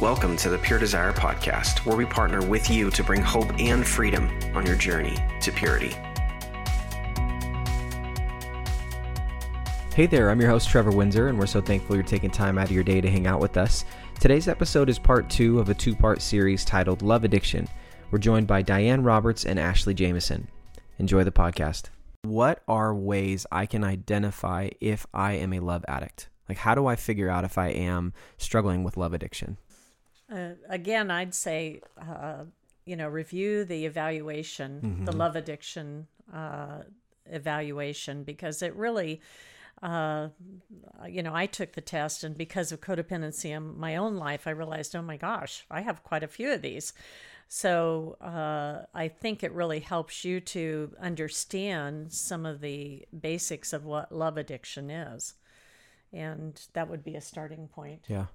Welcome to the Pure Desire Podcast, where we partner with you to bring hope and freedom on your journey to purity. Hey there, I'm your host, Trevor Windsor, and we're so thankful you're taking time out of your day to hang out with us. Today's episode is part two of a two part series titled Love Addiction. We're joined by Diane Roberts and Ashley Jameson. Enjoy the podcast. What are ways I can identify if I am a love addict? Like, how do I figure out if I am struggling with love addiction? Uh, again, I'd say, uh, you know, review the evaluation, mm-hmm. the love addiction uh, evaluation, because it really, uh, you know, I took the test, and because of codependency in my own life, I realized, oh my gosh, I have quite a few of these. So uh, I think it really helps you to understand some of the basics of what love addiction is. And that would be a starting point. Yeah.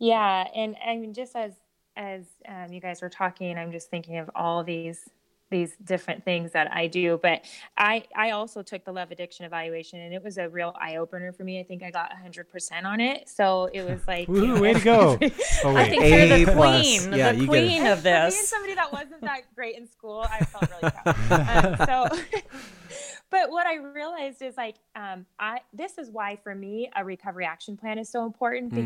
Yeah, and I mean, just as as um, you guys were talking, I'm just thinking of all these these different things that I do. But I I also took the love addiction evaluation, and it was a real eye opener for me. I think I got 100 percent on it, so it was like, Ooh, you know, way to go! oh, I think you're the queen, yeah, the queen of this. Being somebody that wasn't that great in school, I felt really proud. um, so. but what I realized is like, um, I this is why for me a recovery action plan is so important mm.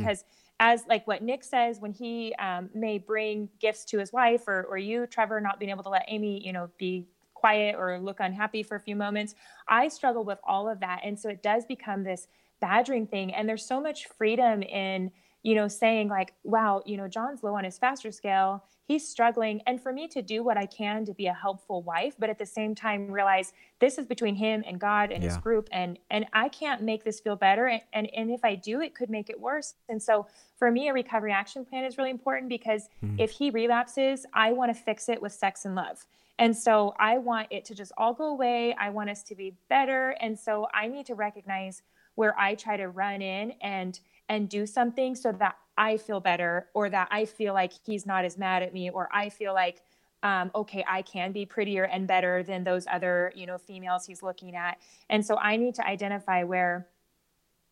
As like what Nick says when he um, may bring gifts to his wife or or you Trevor not being able to let Amy you know be quiet or look unhappy for a few moments. I struggle with all of that, and so it does become this badgering thing. And there's so much freedom in you know saying like, wow, you know John's low on his faster scale. He's struggling. And for me to do what i can to be a helpful wife but at the same time realize this is between him and god and yeah. his group and and i can't make this feel better and, and and if i do it could make it worse. And so for me a recovery action plan is really important because mm-hmm. if he relapses i want to fix it with sex and love. And so i want it to just all go away. I want us to be better. And so i need to recognize where i try to run in and and do something so that I feel better or that I feel like he's not as mad at me or I feel like um, okay, I can be prettier and better than those other, you know, females he's looking at. And so I need to identify where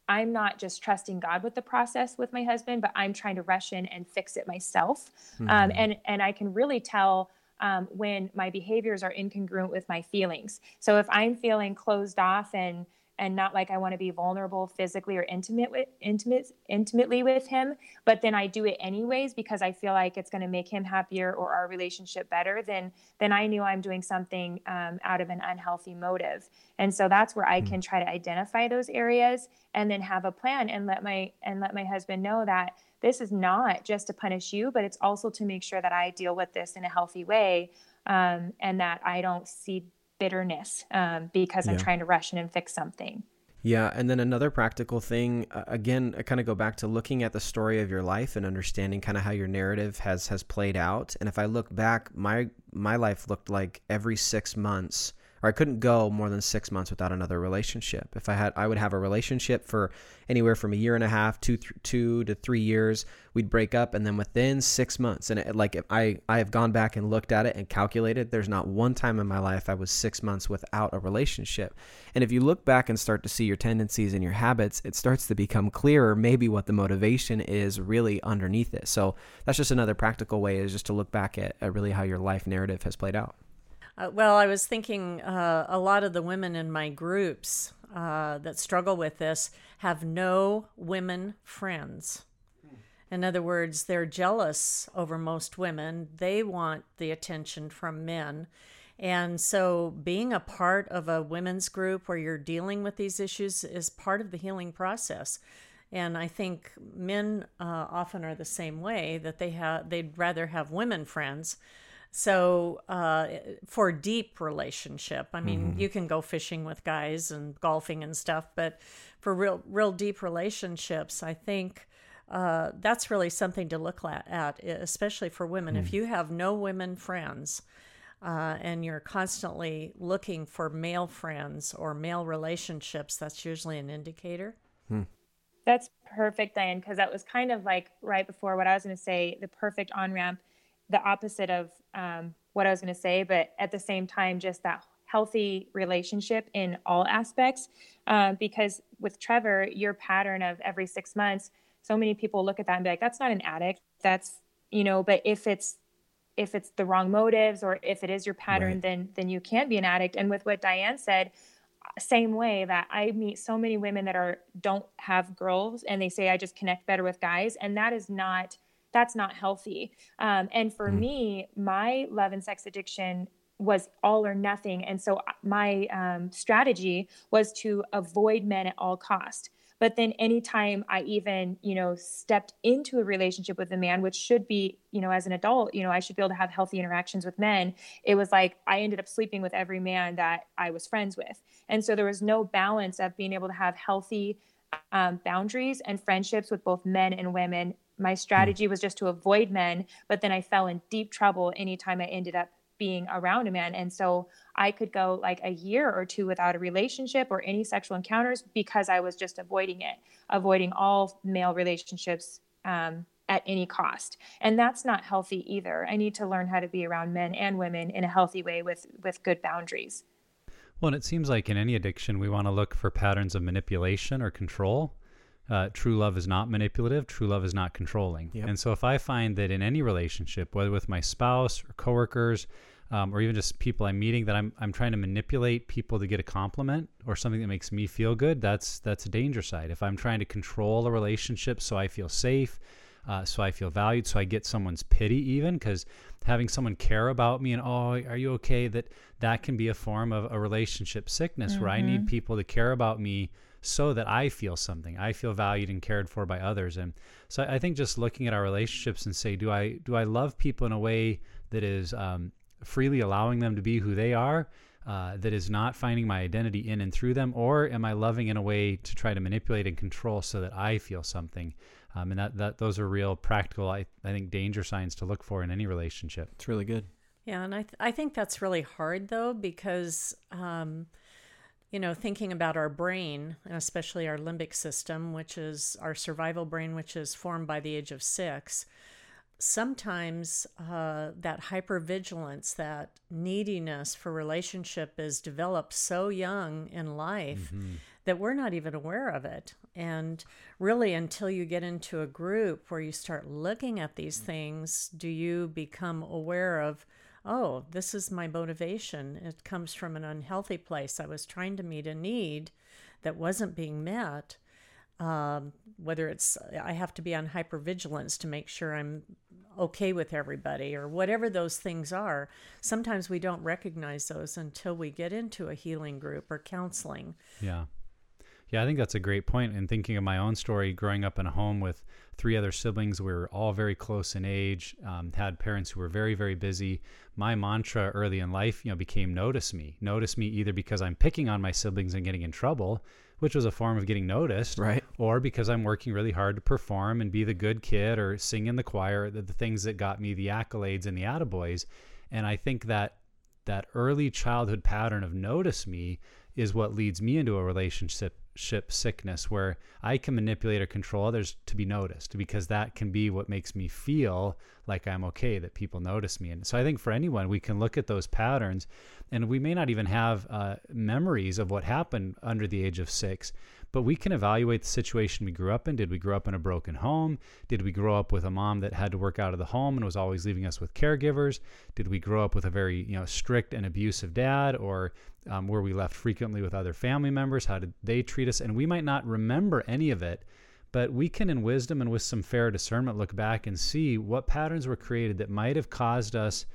I'm not just trusting God with the process with my husband, but I'm trying to rush in and fix it myself. Um, mm-hmm. Um, and and I can really tell um, when my behaviors are incongruent with my feelings. So if I'm feeling closed off and and not like I want to be vulnerable physically or intimate with intimate intimately with him, but then I do it anyways because I feel like it's going to make him happier or our relationship better. Then then I knew I'm doing something um, out of an unhealthy motive, and so that's where I hmm. can try to identify those areas and then have a plan and let my and let my husband know that this is not just to punish you, but it's also to make sure that I deal with this in a healthy way um, and that I don't see bitterness um, because I'm trying to rush in and fix something. Yeah, and then another practical thing, uh, again, I kind of go back to looking at the story of your life and understanding kind of how your narrative has has played out. And if I look back, my my life looked like every six months or I couldn't go more than six months without another relationship. If I had, I would have a relationship for anywhere from a year and a half, two, th- two to three years. We'd break up, and then within six months, and it, like I, I have gone back and looked at it and calculated. There's not one time in my life I was six months without a relationship. And if you look back and start to see your tendencies and your habits, it starts to become clearer maybe what the motivation is really underneath it. So that's just another practical way is just to look back at, at really how your life narrative has played out. Uh, well, I was thinking uh, a lot of the women in my groups uh, that struggle with this have no women friends. In other words, they're jealous over most women. They want the attention from men. And so, being a part of a women's group where you're dealing with these issues is part of the healing process. And I think men uh, often are the same way that they have they'd rather have women friends so uh, for deep relationship, I mean, mm-hmm. you can go fishing with guys and golfing and stuff, but for real, real deep relationships, I think uh, that's really something to look at, especially for women. Mm. If you have no women friends, uh, and you're constantly looking for male friends or male relationships, that's usually an indicator. Hmm. That's perfect, Diane, because that was kind of like right before what I was going to say the perfect on ramp the opposite of um, what I was going to say, but at the same time, just that healthy relationship in all aspects. Uh, because with Trevor, your pattern of every six months, so many people look at that and be like, that's not an addict. That's, you know, but if it's, if it's the wrong motives or if it is your pattern, right. then, then you can be an addict. And with what Diane said, same way that I meet so many women that are, don't have girls and they say, I just connect better with guys. And that is not, that's not healthy. Um, and for mm. me, my love and sex addiction was all or nothing. And so uh, my um, strategy was to avoid men at all cost. But then anytime I even, you know, stepped into a relationship with a man, which should be, you know, as an adult, you know, I should be able to have healthy interactions with men. It was like I ended up sleeping with every man that I was friends with. And so there was no balance of being able to have healthy um, boundaries and friendships with both men and women. My strategy was just to avoid men, but then I fell in deep trouble anytime I ended up being around a man. And so I could go like a year or two without a relationship or any sexual encounters because I was just avoiding it, avoiding all male relationships um, at any cost. And that's not healthy either. I need to learn how to be around men and women in a healthy way with, with good boundaries. Well, and it seems like in any addiction, we want to look for patterns of manipulation or control. Uh, true love is not manipulative. True love is not controlling. Yep. And so, if I find that in any relationship, whether with my spouse or coworkers, um, or even just people I'm meeting that I'm I'm trying to manipulate people to get a compliment or something that makes me feel good, that's that's a danger side. If I'm trying to control a relationship so I feel safe, uh, so I feel valued, so I get someone's pity even because having someone care about me and oh are you okay that that can be a form of a relationship sickness mm-hmm. where I need mm-hmm. people to care about me so that I feel something. I feel valued and cared for by others. And so I think just looking at our relationships and say, do I do I love people in a way that is um, freely allowing them to be who they are, uh, that is not finding my identity in and through them, or am I loving in a way to try to manipulate and control so that I feel something? Um, and that, that those are real practical, I, I think, danger signs to look for in any relationship. It's really good. Yeah, and I th- I think that's really hard though because. Um, you know, thinking about our brain, and especially our limbic system, which is our survival brain, which is formed by the age of six, sometimes uh, that hypervigilance, that neediness for relationship is developed so young in life mm-hmm. that we're not even aware of it. And really, until you get into a group where you start looking at these things, do you become aware of, oh, this is my motivation. It comes from an unhealthy place. I was trying to meet a need that wasn't being met. Um, whether it's I have to be on hypervigilance to make sure I'm okay with everybody or whatever those things are. Sometimes we don't recognize those until we get into a healing group or counseling. Yeah. Yeah, I think that's a great point. And thinking of my own story, growing up in a home with three other siblings, we were all very close in age, um, had parents who were very, very busy. My mantra early in life, you know, became notice me. Notice me either because I'm picking on my siblings and getting in trouble, which was a form of getting noticed, right? Or because I'm working really hard to perform and be the good kid or sing in the choir, the, the things that got me the accolades and the attaboys. And I think that that early childhood pattern of notice me is what leads me into a relationship sickness where I can manipulate or control others to be noticed because that can be what makes me feel like I'm okay, that people notice me. And so I think for anyone, we can look at those patterns and we may not even have uh, memories of what happened under the age of six, but we can evaluate the situation we grew up in. Did we grow up in a broken home? Did we grow up with a mom that had to work out of the home and was always leaving us with caregivers? Did we grow up with a very you know strict and abusive dad, or um, were we left frequently with other family members? How did they treat us? And we might not remember any of it, but we can, in wisdom and with some fair discernment, look back and see what patterns were created that might have caused us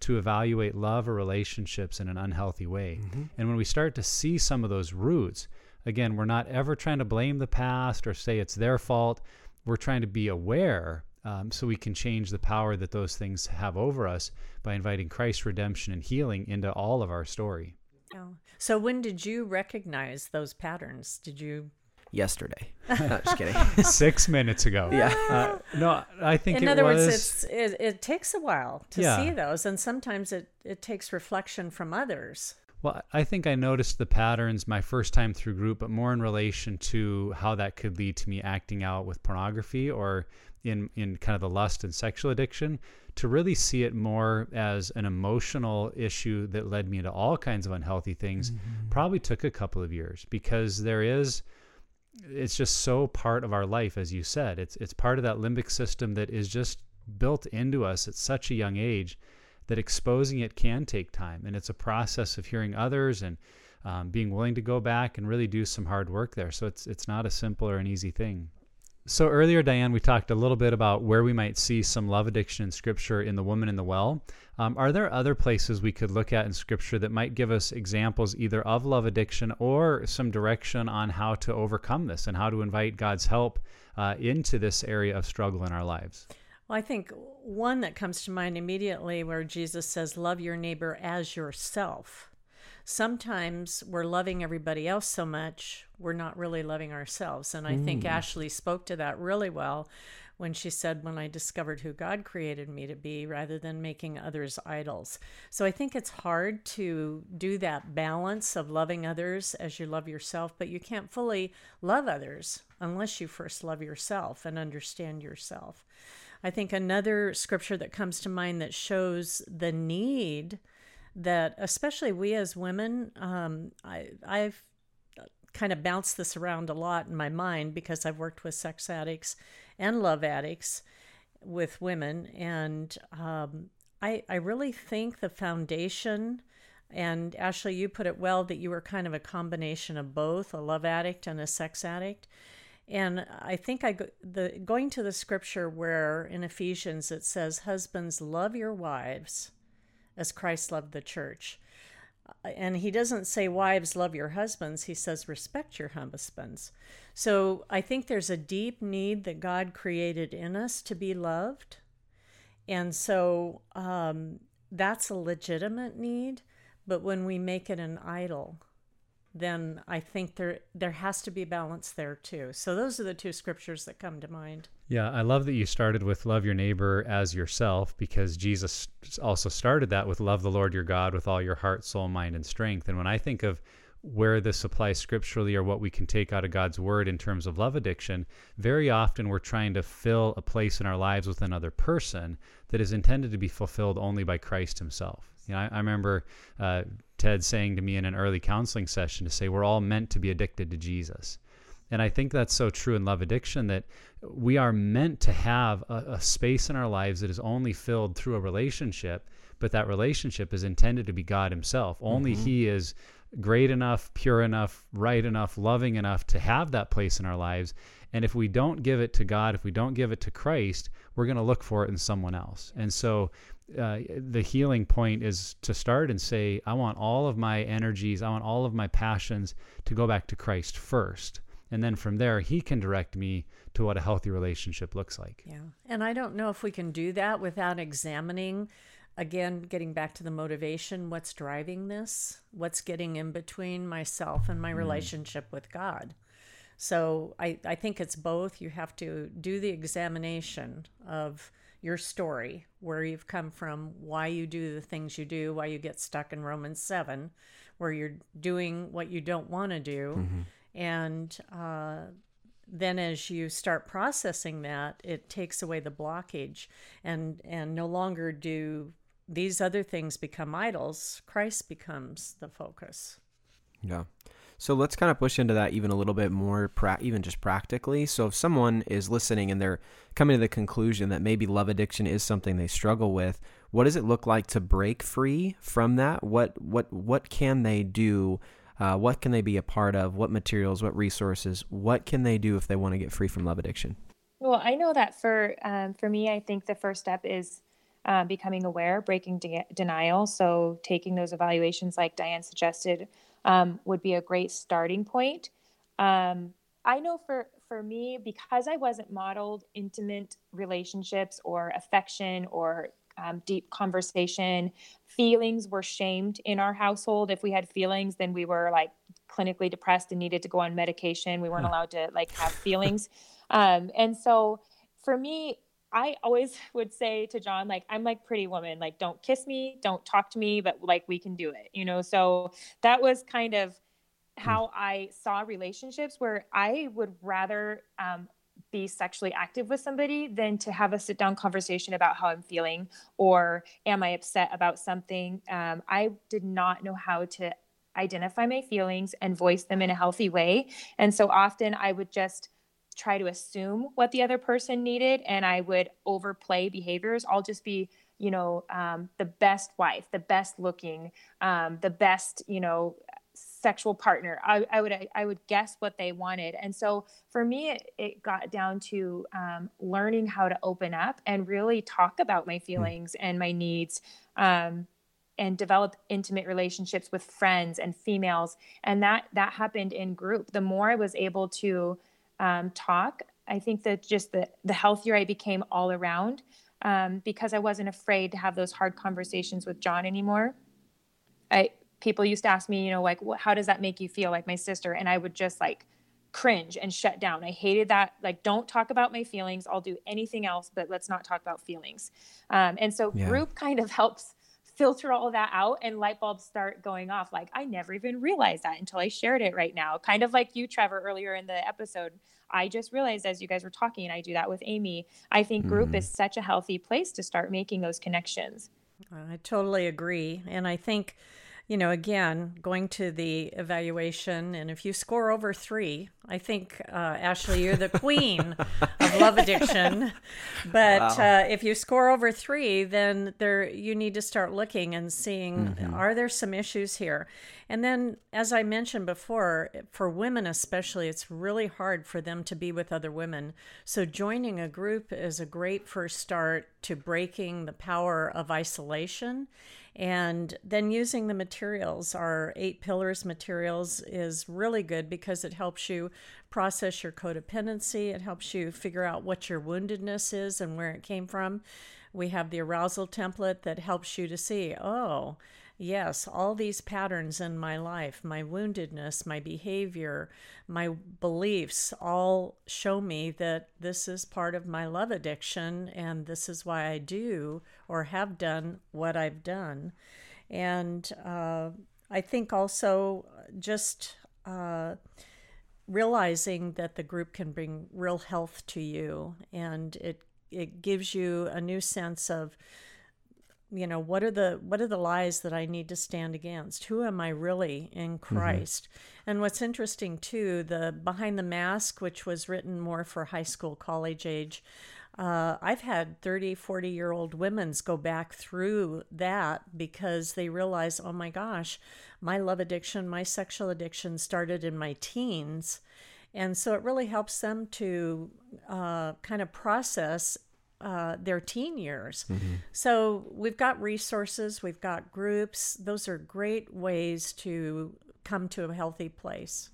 to evaluate love or relationships in an unhealthy way. Mm-hmm. And when we start to see some of those roots, Again, we're not ever trying to blame the past or say it's their fault. We're trying to be aware um, so we can change the power that those things have over us by inviting Christ's redemption and healing into all of our story. Oh. So, when did you recognize those patterns? Did you yesterday. no, just kidding. Six minutes ago. Yeah. Uh, no, I think. In other was... words, it's, it, it takes a while to yeah. see those, and sometimes it it takes reflection from others. Well, I think I noticed the patterns my first time through group, but more in relation to how that could lead to me acting out with pornography or in in kind of the lust and sexual addiction. To really see it more as an emotional issue that led me into all kinds of unhealthy things, mm-hmm. probably took a couple of years because there is it's just so part of our life, as you said. It's it's part of that limbic system that is just built into us at such a young age that exposing it can take time, and it's a process of hearing others and um, being willing to go back and really do some hard work there. So it's it's not a simple or an easy thing. So earlier, Diane, we talked a little bit about where we might see some love addiction in Scripture in the woman in the well. Um, are there other places we could look at in Scripture that might give us examples either of love addiction or some direction on how to overcome this and how to invite God's help uh, into this area of struggle in our lives? Well, I think one that comes to mind immediately where Jesus says, Love your neighbor as yourself sometimes we're loving everybody else so much, we're not really loving ourselves. And I mm. think Ashley spoke to that really well when she said, When I discovered who God created me to be, rather than making others idols. So I think it's hard to do that balance of loving others as you love yourself, but you can't fully love others unless you first love yourself and understand yourself. I think another scripture that comes to mind that shows the need that especially we as women, um, I, I've kind of bounced this around a lot in my mind because I've worked with sex addicts and love addicts with women, and um, I, I really think the foundation. And Ashley, you put it well that you were kind of a combination of both, a love addict and a sex addict. And I think I go, the going to the scripture where in Ephesians it says, "Husbands, love your wives as Christ loved the church. And he doesn't say, Wives, love your husbands. He says, Respect your husbands. So I think there's a deep need that God created in us to be loved. And so um, that's a legitimate need. But when we make it an idol, then I think there there has to be balance there too. So those are the two scriptures that come to mind. Yeah, I love that you started with love your neighbor as yourself because Jesus also started that with love the Lord your God with all your heart, soul, mind and strength. And when I think of where this applies scripturally or what we can take out of God's word in terms of love addiction, very often we're trying to fill a place in our lives with another person that is intended to be fulfilled only by Christ himself. You know, I, I remember uh, Ted saying to me in an early counseling session to say we're all meant to be addicted to Jesus. And I think that's so true in love addiction that we are meant to have a, a, space in our lives that is only filled through a relationship, but that relationship is intended to be God Himself. Only mm-hmm. He is great enough, pure enough, right enough, loving enough to have that place in our lives. And if we don't give it to God, if we don't give it to Christ, we're going to look for it in someone else. And so uh, the healing point is to start and say, I want all of my energies, I want all of my passions to go back to Christ first. And then from there, He can direct me to what a healthy relationship looks like. Yeah. And I don't know if we can do that without examining, again, getting back to the motivation what's driving this? What's getting in between myself and my mm. relationship with God? So I, I think it's both. You have to do the examination of your story, where you've come from, why you do the things you do, why you get stuck in Romans 7, where you're doing what you don't want to do. Mm-hmm. And uh, then as you start processing that, it takes away the blockage and, and no longer do these other things become idols. Christ becomes the focus. Yeah. So let's kind of push into that even a little bit more, pra- even just practically. So if someone is listening and they're coming to the conclusion that maybe love addiction is something they struggle with, what does it look like to break free from that? What what what can they do? Uh, what can they be a part of? What materials? What resources? What can they do if they want to get free from love addiction? Well, I know that for um, for me, I think the first step is uh, becoming aware, breaking de- denial. So taking those evaluations, like Diane suggested, um, would be a great starting point. Um, I know for for me because I wasn't modeled intimate relationships or affection or um, deep conversation. Feelings were shamed in our household. If we had feelings, then we were like clinically depressed and needed to go on medication. We weren't allowed to like have feelings. Um, and so for me, I always would say to John, like, I'm like pretty woman, like, don't kiss me, don't talk to me, but like, we can do it, you know? So that was kind of hmm. how I saw relationships where I would rather um, be sexually active with somebody than to have a sit down conversation about how I'm feeling or am I upset about something. Um, I did not know how to identify my feelings and voice them in a healthy way. And so often I would just try to assume what the other person needed and I would overplay behaviors. I'll just be, you know, um, the best wife, the best looking, um, the best, you know, sexual partner. I, I, would I would guess what they wanted, and so for me, it, it got down to um, learning how to open up and really talk about my hmm. feelings and my needs, um, and develop intimate relationships with friends and females. And that that happened in group. The more I was able to um, talk, I think that just the the healthier I became all around. Um, because I wasn't afraid to have those hard conversations with John anymore. I people used to ask me, you know, like, how does that make you feel? Like my sister, and I would just like cringe and shut down. I hated that. Like, don't talk about my feelings. I'll do anything else, but let's not talk about feelings. Um, and so yeah. group kind of helps filter all that out and light bulbs start going off. Like i never even realized that until i shared it right now. Kind of like you trevor earlier in the episode i just realized as you guys were talking and i do that with amy i think group mm. is such a healthy place to start making those connections. I totally agree. And i think you know, again, going to the evaluation, and if you score over three, I think, uh, Ashley, you're the queen of love addiction. But wow. uh, if you score over three, then there you need to start looking and seeing mm-hmm. are there some issues here. And then, as I mentioned before, for women especially, it's really hard for them to be with other women. So joining a group is a great first start to breaking the power of isolation and then using the materials, our eight pillars materials is really good because it helps you process your codependency. It helps you figure out what your woundedness is and where it came from. We have the arousal template that helps you to see, oh, yes, all these patterns in my life, my woundedness, my behavior, my beliefs all show me that this is part of my love addiction and this is why I do or have done what I've done. And uh, I think also just uh, realizing that the group can bring real health to you and it it gives you a new sense of you know what are the what are the lies that i need to stand against who am i really in mm-hmm. christ mm-hmm. and what's interesting too the behind the mask which was written more for high school college age uh, i've had 30 40 year old women's go back through that because they realize oh my gosh my love addiction my sexual addiction started in my teens and so it really helps them to uh, kind of process uh, their teen years. Mm-hmm. So we've got resources, we've got groups. Those are great ways to come to a healthy place.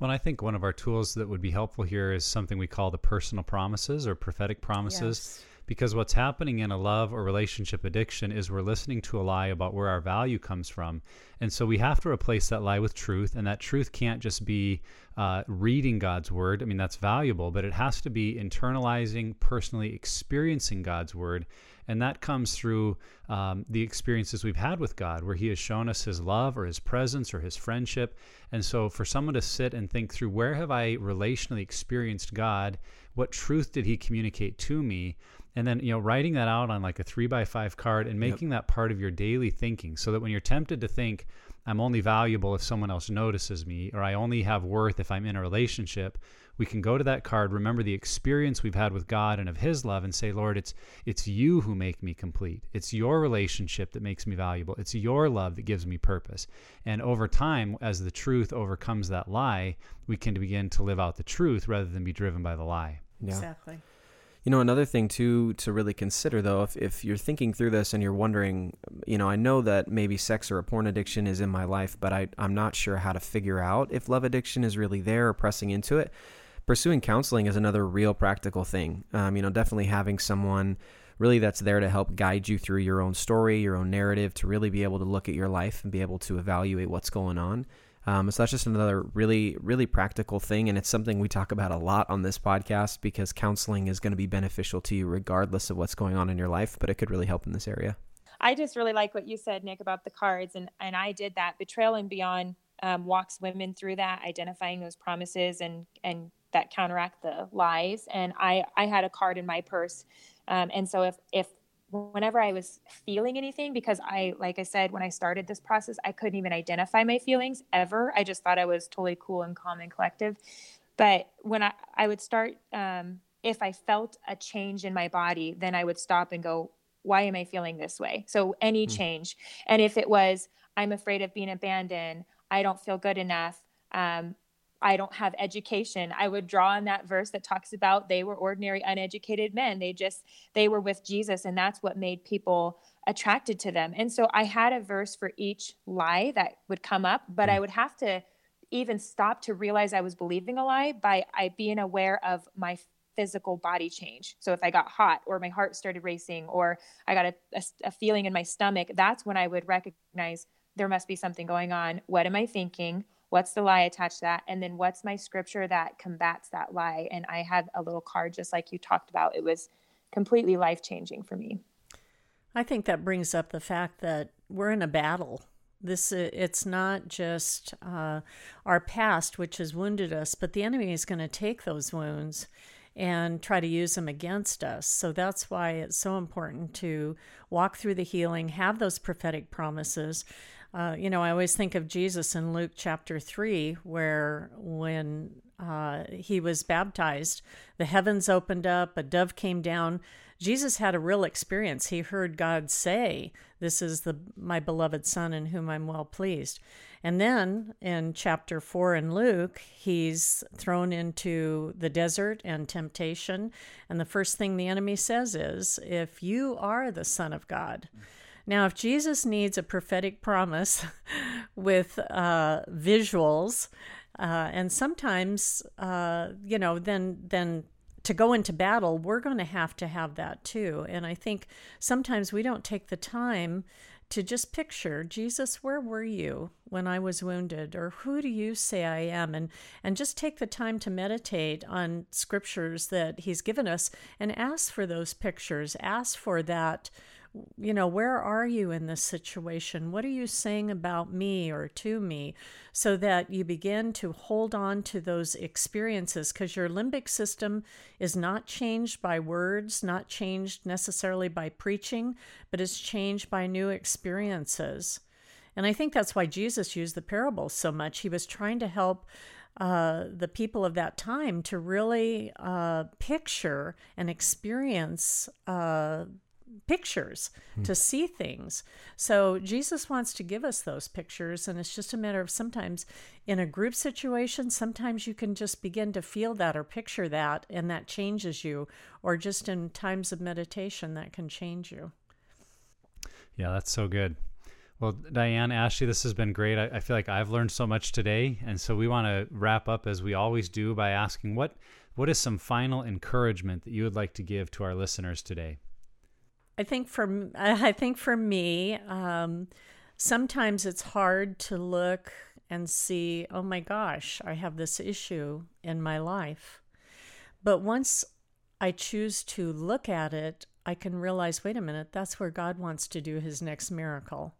Well, I think one of our tools that would be helpful here is something we call the personal promises or prophetic promises. Yes. Because what's happening in a love or relationship addiction is we're listening to a lie about where our value comes from. And so we have to replace that lie with truth. And that truth can't just be uh, reading God's word. I mean, that's valuable, but it has to be internalizing, personally experiencing God's word. And that comes through um, the experiences we've had with God, where He has shown us His love or His presence or His friendship. And so, for someone to sit and think through where have I relationally experienced God? What truth did He communicate to me? And then you know writing that out on like a three by five card and making yep. that part of your daily thinking so that when you're tempted to think i'm only valuable if someone else notices me or i only have worth if i'm in a relationship we can go to that card remember the experience we've had with god and of his love and say lord it's it's you who make me complete. It's your relationship that makes me valuable. It's your love that gives me purpose. And over time as the truth overcomes that lie we can begin to live out the truth rather than be driven by the lie. Yeah. exactly you know, another thing too to really consider though, if, if you're thinking through this and you're wondering, you know, I know that maybe sex or a porn addiction is in my life, but I, I'm not sure how to figure out if love addiction is really there or pressing into it. Pursuing counseling is another real practical thing. Um, you know, definitely having someone really that's there to help guide you through your own story, your own narrative, to really be able to look at your life and be able to evaluate what's going on. Um, so that's just another really, really practical thing. And it's something we talk about a lot on this podcast because counseling is going to be beneficial to you regardless of what's going on in your life, but it could really help in this area. I just really like what you said, Nick, about the cards. And, and I did that. Betrayal and Beyond um, walks women through that, identifying those promises and, and that counteract the lies. And I, I had a card in my purse. Um, and so if, if whenever I was feeling anything, because I, like I said, when I started this process, I couldn't even identify my feelings ever. I just thought I was totally cool and calm and collective. But when I, I would start, um, if I felt a change in my body, then I would stop and go, why am I feeling this way? So any mm. change. And if it was, I'm afraid of being abandoned, I don't feel good enough, um, I don't have education. I would draw on that verse that talks about they were ordinary, uneducated men. They just, they were with Jesus, and that's what made people attracted to them. And so I had a verse for each lie that would come up, but I mm. would have to even stop to realize I was believing a lie by I being aware of my physical body change. So if I got hot or my heart started racing or I got a, a, a feeling in my stomach, that's when I would recognize there must be something going on. What am I thinking? What's the lie attached to that? And then what's my scripture that combats that lie? And I had a little card just like you talked about. It was completely life changing for me. I think that brings up the fact that we're in a battle. This it's not just uh, our past which has wounded us, but the enemy is going to take those wounds and try to use them against us. So that's why it's so important to walk through the healing, have those prophetic promises. Uh, you know, I always think of Jesus in Luke chapter 3, where when uh, he was baptized, the heavens opened up, a dove came down. Jesus had a real experience. He heard God say, This is the my beloved Son in whom I'm well pleased. And then in chapter 4 in Luke, he's thrown into the desert and temptation. And the first thing the enemy says is, If you are the Son of God. Now, if Jesus needs a prophetic promise with uh, visuals, uh, and sometimes, uh, you know, then then to go into battle, we're going to have to have that too. And I think sometimes we don't take the time to just picture Jesus, where were you when I was wounded? Or who do you say I am? And, and just take the time to meditate on scriptures that He's given us and ask for those pictures. Ask for that you know, where are you in this situation? What are you saying about me or to me? So that you begin to hold on to those experiences because your limbic system is not changed by words, not changed necessarily by preaching, but is changed by new experiences. And I think that's why Jesus used the parables so much. He was trying to help uh, the people of that time to really uh, picture and experience uh, pictures hmm. to see things. So Jesus wants to give us those pictures. And it's just a matter of sometimes in a group situation, sometimes you can just begin to feel that or picture that, and that changes you. Or just in times of meditation, that can change you. Yeah, that's so good. Well, Diane, Ashley, this has been great. I, I feel like I've learned so much today. And so we want to wrap up as we always do by asking what what is some final encouragement that you would like to give to our listeners today? I think for I think for me, um, sometimes it's hard to look and see, oh my gosh, I have this issue in my life. But once I choose to look at it, I can realize, wait a minute, that's where God wants to do his next miracle.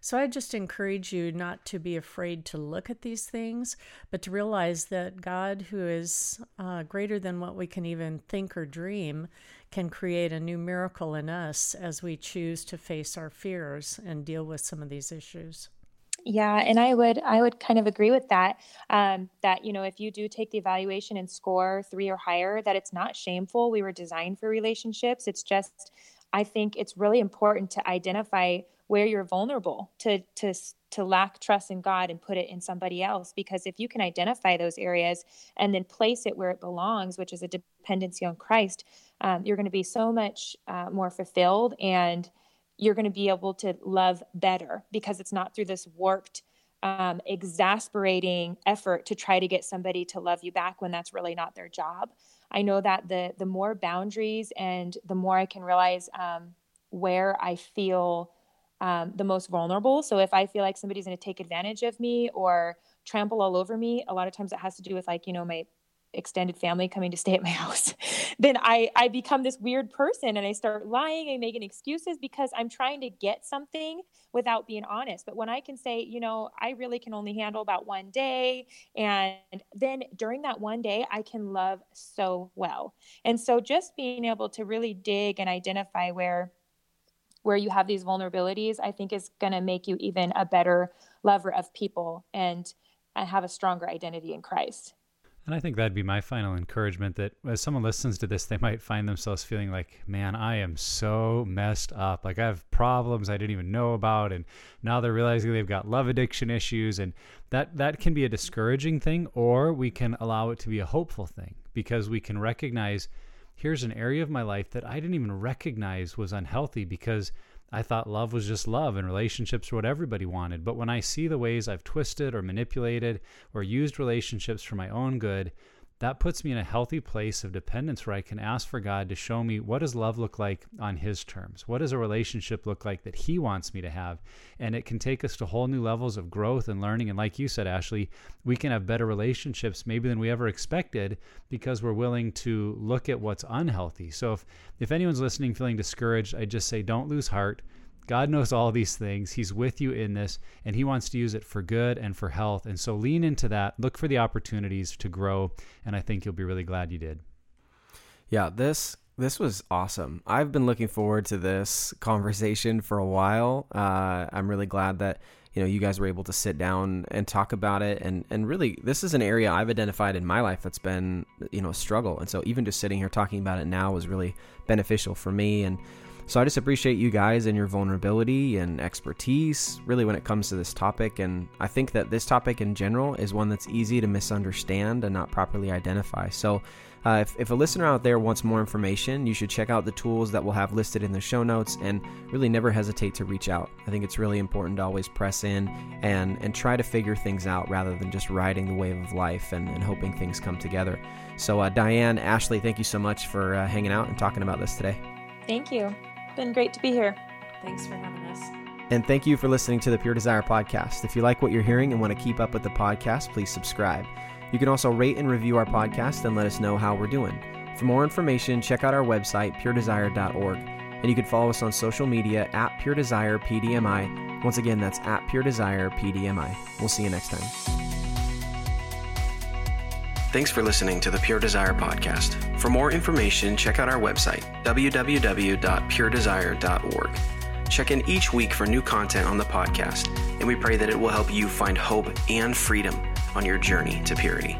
So I just encourage you not to be afraid to look at these things, but to realize that God, who is uh, greater than what we can even think or dream, can create a new miracle in us as we choose to face our fears and deal with some of these issues. Yeah, and I would I would kind of agree with that. Um, that you know, if you do take the evaluation and score three or higher, that it's not shameful. We were designed for relationships. It's just, I think it's really important to identify where you're vulnerable to to to lack trust in God and put it in somebody else because if you can identify those areas and then place it where it belongs which is a dependency on Christ um, you're going to be so much uh, more fulfilled and you're going to be able to love better because it's not through this warped um, exasperating effort to try to get somebody to love you back when that's really not their job. I know that the the more boundaries and the more i can realize um, where i feel um, the most vulnerable. So if I feel like somebody's going to take advantage of me or trample all over me, a lot of times it has to do with like, you know, my extended family coming to stay at my house then i i become this weird person and i start lying and making excuses because i'm trying to get something without being honest but when i can say you know i really can only handle about one day and then during that one day i can love so well and so just being able to really dig and identify where where you have these vulnerabilities, I think is going to make you even a better lover of people and, have a stronger identity in Christ. And I think that'd be my final encouragement that as someone listens to this, they might find themselves feeling like, man, I am so messed up. Like I have problems I didn't even know about. And now they're realizing they've got love addiction issues. And that, that can be a discouraging thing, or we can allow it to be a hopeful thing because we can recognize here's an area of my life that I didn't even recognize was unhealthy because I thought love was just love and relationships were what everybody wanted. But when I see the ways I've twisted or manipulated or used relationships for my own good, that puts me in a healthy place of dependence where I can ask for God to show me what does love look like on his terms? What does a relationship look like that he wants me to have? And it can take us to whole new levels of growth and learning. And like you said, Ashley, we can have better relationships maybe than we ever expected because we're willing to look at what's unhealthy. So if, if anyone's listening feeling discouraged, I just say don't lose heart God knows all these things. He's with you in this, and He wants to use it for good and for health. And so lean into that. Look for the opportunities to grow, and I think you'll be really glad you did. Yeah, this this was awesome. I've been looking forward to this conversation for a while. Uh, I'm really glad that you know you guys were able to sit down and talk about it and and really this is an area I've identified in my life that's been you know a struggle and so even just sitting here talking about it now was really beneficial for me and so I just appreciate you guys and your vulnerability and expertise, really, when it comes to this topic. And I think that this topic in general is one that's easy to misunderstand and not properly identify. So uh, if, if a listener out there wants more information, you should check out the tools that we'll have listed in the show notes and really never hesitate to reach out. I think it's really important to always press in and, and try to figure things out rather than just riding the wave of life and, and hoping things come together. So, uh, Diane, Ashley, thank you so much for uh, hanging out and talking about this today. Thank you been great to be here. Thanks for having us. And thank you for listening to the Pure Desire podcast. If you like what you're hearing and want to keep up with the podcast, please subscribe. You can also rate and review our podcast and let us know how we're doing. For more information, check out our website, puredesire.org. And you can follow us on social media at Pure Desire PDMI. Once again, that's at Pure Desire PDMI. We'll see you next time. Thanks for listening to the Pure Desire podcast. For more information, check out our website, www.puredesire.org. Check in each week for new content on the podcast, and we pray that it will help you find hope and freedom on your journey to purity.